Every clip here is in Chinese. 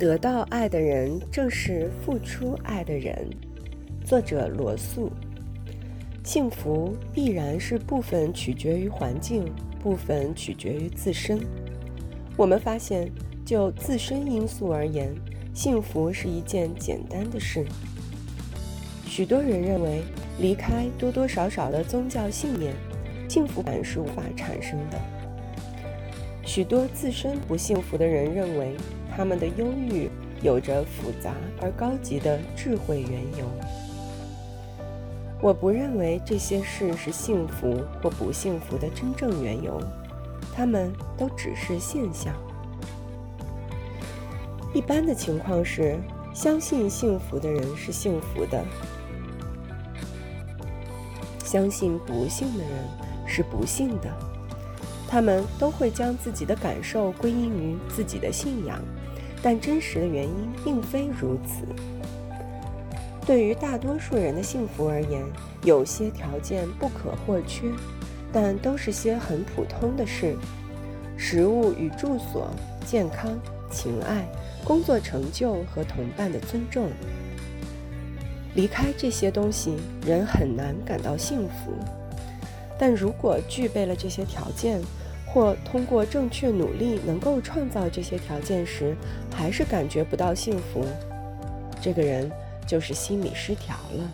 得到爱的人正是付出爱的人。作者罗素。幸福必然是部分取决于环境，部分取决于自身。我们发现，就自身因素而言，幸福是一件简单的事。许多人认为，离开多多少少的宗教信念，幸福感是无法产生的。许多自身不幸福的人认为，他们的忧郁有着复杂而高级的智慧缘由。我不认为这些事是幸福或不幸福的真正缘由，它们都只是现象。一般的情况是，相信幸福的人是幸福的，相信不幸的人是不幸的。他们都会将自己的感受归因于自己的信仰，但真实的原因并非如此。对于大多数人的幸福而言，有些条件不可或缺，但都是些很普通的事：食物与住所、健康、情爱、工作成就和同伴的尊重。离开这些东西，人很难感到幸福。但如果具备了这些条件，或通过正确努力能够创造这些条件时，还是感觉不到幸福，这个人。就是心理失调了，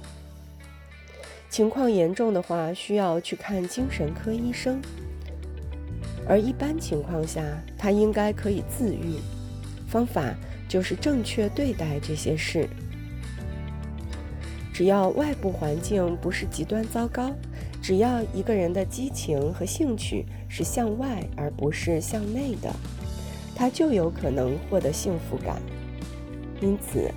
情况严重的话，需要去看精神科医生。而一般情况下，他应该可以自愈。方法就是正确对待这些事。只要外部环境不是极端糟糕，只要一个人的激情和兴趣是向外而不是向内的，他就有可能获得幸福感。因此。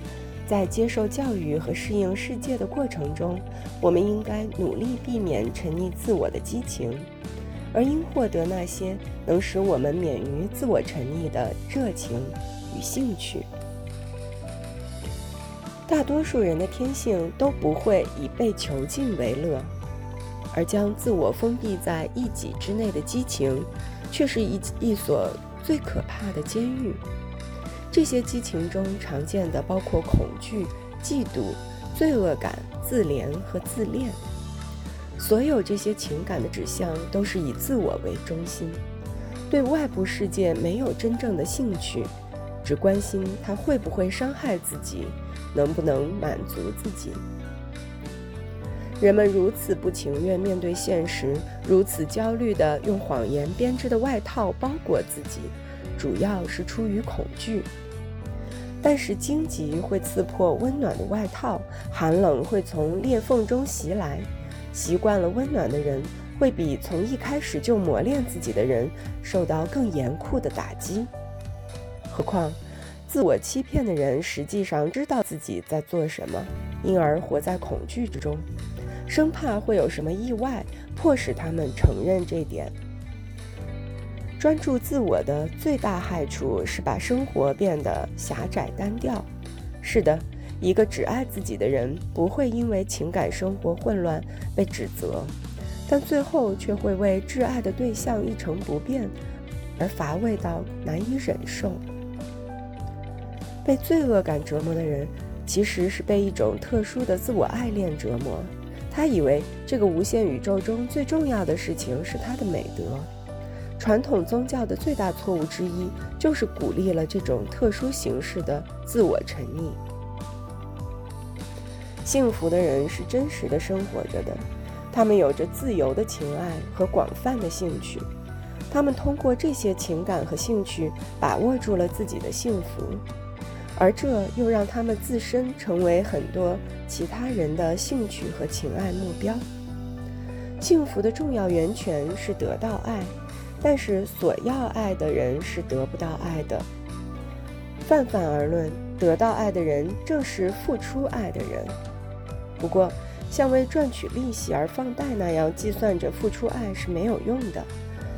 在接受教育和适应世界的过程中，我们应该努力避免沉溺自我的激情，而应获得那些能使我们免于自我沉溺的热情与兴趣。大多数人的天性都不会以被囚禁为乐，而将自我封闭在一己之内的激情，却是一一所最可怕的监狱。这些激情中常见的包括恐惧、嫉妒、罪恶感、自怜和自恋。所有这些情感的指向都是以自我为中心，对外部世界没有真正的兴趣，只关心它会不会伤害自己，能不能满足自己。人们如此不情愿面对现实，如此焦虑地用谎言编织的外套包裹自己。主要是出于恐惧，但是荆棘会刺破温暖的外套，寒冷会从裂缝中袭来。习惯了温暖的人，会比从一开始就磨练自己的人受到更严酷的打击。何况，自我欺骗的人实际上知道自己在做什么，因而活在恐惧之中，生怕会有什么意外迫使他们承认这点。专注自我的最大害处是把生活变得狭窄单调。是的，一个只爱自己的人不会因为情感生活混乱被指责，但最后却会为挚爱的对象一成不变而乏味到难以忍受。被罪恶感折磨的人，其实是被一种特殊的自我爱恋折磨。他以为这个无限宇宙中最重要的事情是他的美德。传统宗教的最大错误之一，就是鼓励了这种特殊形式的自我沉溺。幸福的人是真实的生活着的，他们有着自由的情爱和广泛的兴趣，他们通过这些情感和兴趣把握住了自己的幸福，而这又让他们自身成为很多其他人的兴趣和情爱目标。幸福的重要源泉是得到爱。但是，索要爱的人是得不到爱的。泛泛而论，得到爱的人正是付出爱的人。不过，像为赚取利息而放贷那样计算着付出爱是没有用的。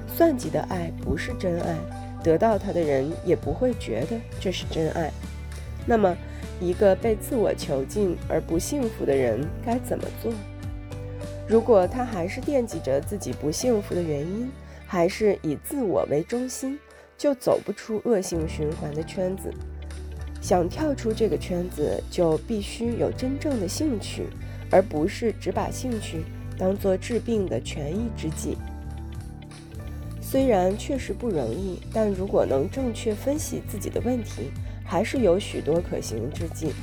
算计的爱不是真爱，得到它的人也不会觉得这是真爱。那么，一个被自我囚禁而不幸福的人该怎么做？如果他还是惦记着自己不幸福的原因，还是以自我为中心，就走不出恶性循环的圈子。想跳出这个圈子，就必须有真正的兴趣，而不是只把兴趣当做治病的权宜之计。虽然确实不容易，但如果能正确分析自己的问题，还是有许多可行之计。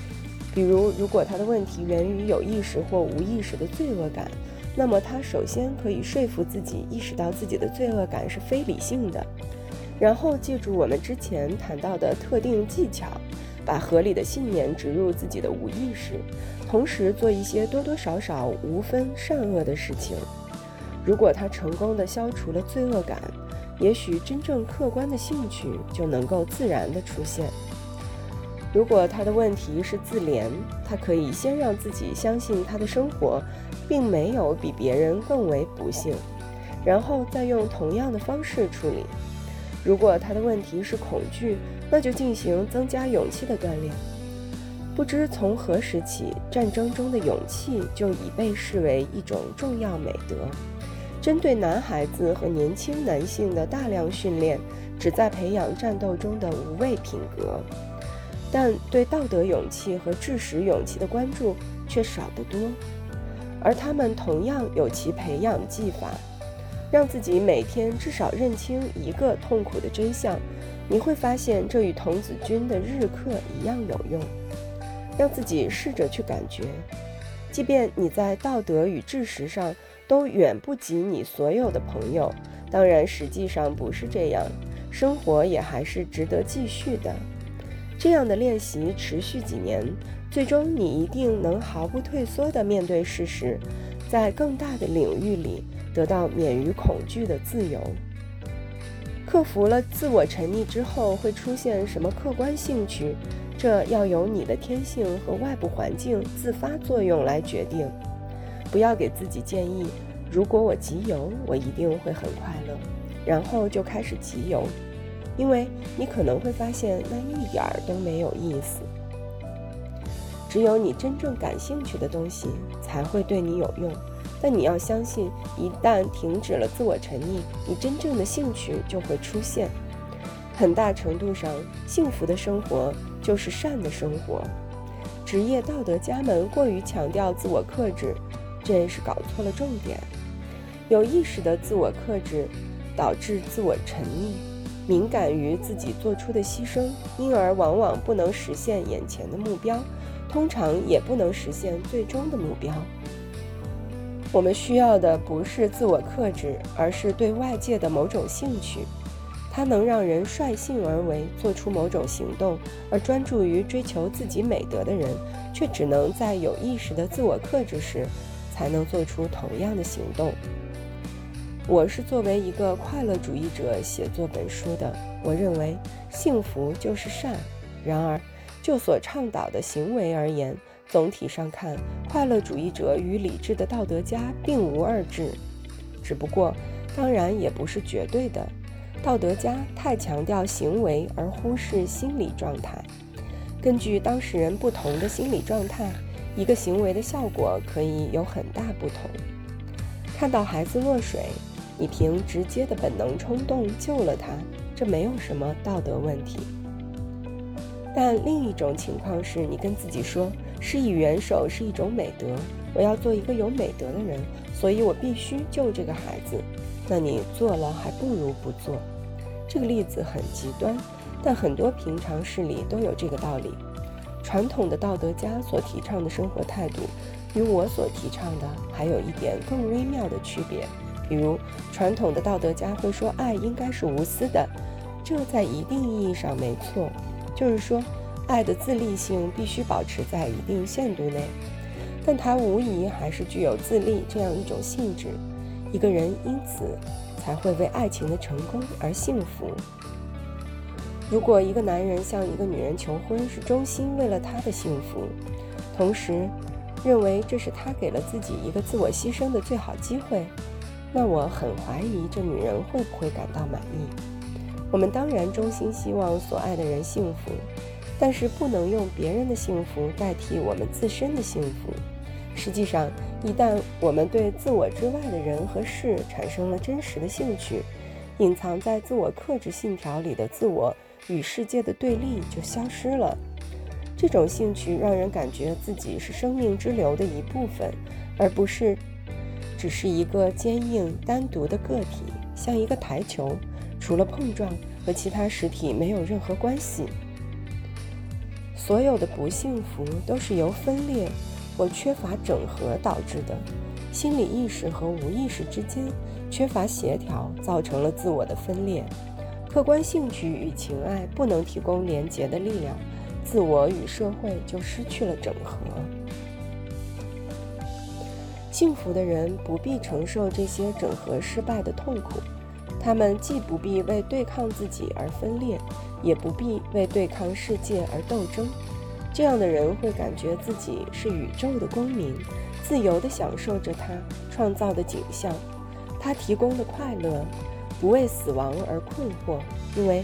比如，如果他的问题源于有意识或无意识的罪恶感，那么他首先可以说服自己意识到自己的罪恶感是非理性的，然后借助我们之前谈到的特定技巧。把合理的信念植入自己的无意识，同时做一些多多少少无分善恶的事情。如果他成功的消除了罪恶感，也许真正客观的兴趣就能够自然的出现。如果他的问题是自怜，他可以先让自己相信他的生活并没有比别人更为不幸，然后再用同样的方式处理。如果他的问题是恐惧，那就进行增加勇气的锻炼。不知从何时起，战争中的勇气就已被视为一种重要美德。针对男孩子和年轻男性的大量训练，旨在培养战斗中的无畏品格，但对道德勇气和知识勇气的关注却少不多。而他们同样有其培养技法。让自己每天至少认清一个痛苦的真相，你会发现这与童子军的日课一样有用。让自己试着去感觉，即便你在道德与知识上都远不及你所有的朋友，当然实际上不是这样，生活也还是值得继续的。这样的练习持续几年，最终你一定能毫不退缩地面对事实，在更大的领域里。得到免于恐惧的自由。克服了自我沉溺之后，会出现什么客观兴趣？这要由你的天性和外部环境自发作用来决定。不要给自己建议：如果我集邮，我一定会很快乐，然后就开始集邮，因为你可能会发现那一点儿都没有意思。只有你真正感兴趣的东西才会对你有用。但你要相信，一旦停止了自我沉溺，你真正的兴趣就会出现。很大程度上，幸福的生活就是善的生活。职业道德家们过于强调自我克制，这是搞错了重点。有意识的自我克制导致自我沉溺，敏感于自己做出的牺牲，因而往往不能实现眼前的目标，通常也不能实现最终的目标。我们需要的不是自我克制，而是对外界的某种兴趣。它能让人率性而为，做出某种行动；而专注于追求自己美德的人，却只能在有意识的自我克制时，才能做出同样的行动。我是作为一个快乐主义者写作本书的。我认为幸福就是善。然而，就所倡导的行为而言，总体上看，快乐主义者与理智的道德家并无二致，只不过，当然也不是绝对的。道德家太强调行为而忽视心理状态。根据当事人不同的心理状态，一个行为的效果可以有很大不同。看到孩子落水，你凭直接的本能冲动救了他，这没有什么道德问题。但另一种情况是你跟自己说。施以援手是一种美德，我要做一个有美德的人，所以我必须救这个孩子。那你做了还不如不做。这个例子很极端，但很多平常事里都有这个道理。传统的道德家所提倡的生活态度，与我所提倡的还有一点更微妙的区别。比如，传统的道德家会说爱应该是无私的，这在一定意义上没错，就是说。爱的自立性必须保持在一定限度内，但它无疑还是具有自立这样一种性质。一个人因此才会为爱情的成功而幸福。如果一个男人向一个女人求婚是衷心为了她的幸福，同时认为这是他给了自己一个自我牺牲的最好机会，那我很怀疑这女人会不会感到满意。我们当然衷心希望所爱的人幸福。但是不能用别人的幸福代替我们自身的幸福。实际上，一旦我们对自我之外的人和事产生了真实的兴趣，隐藏在自我克制信条里的自我与世界的对立就消失了。这种兴趣让人感觉自己是生命之流的一部分，而不是只是一个坚硬单独的个体，像一个台球，除了碰撞和其他实体没有任何关系。所有的不幸福都是由分裂或缺乏整合导致的，心理意识和无意识之间缺乏协调，造成了自我的分裂。客观兴趣与情爱不能提供连结的力量，自我与社会就失去了整合。幸福的人不必承受这些整合失败的痛苦，他们既不必为对抗自己而分裂。也不必为对抗世界而斗争，这样的人会感觉自己是宇宙的公民，自由地享受着他创造的景象，他提供的快乐，不为死亡而困惑，因为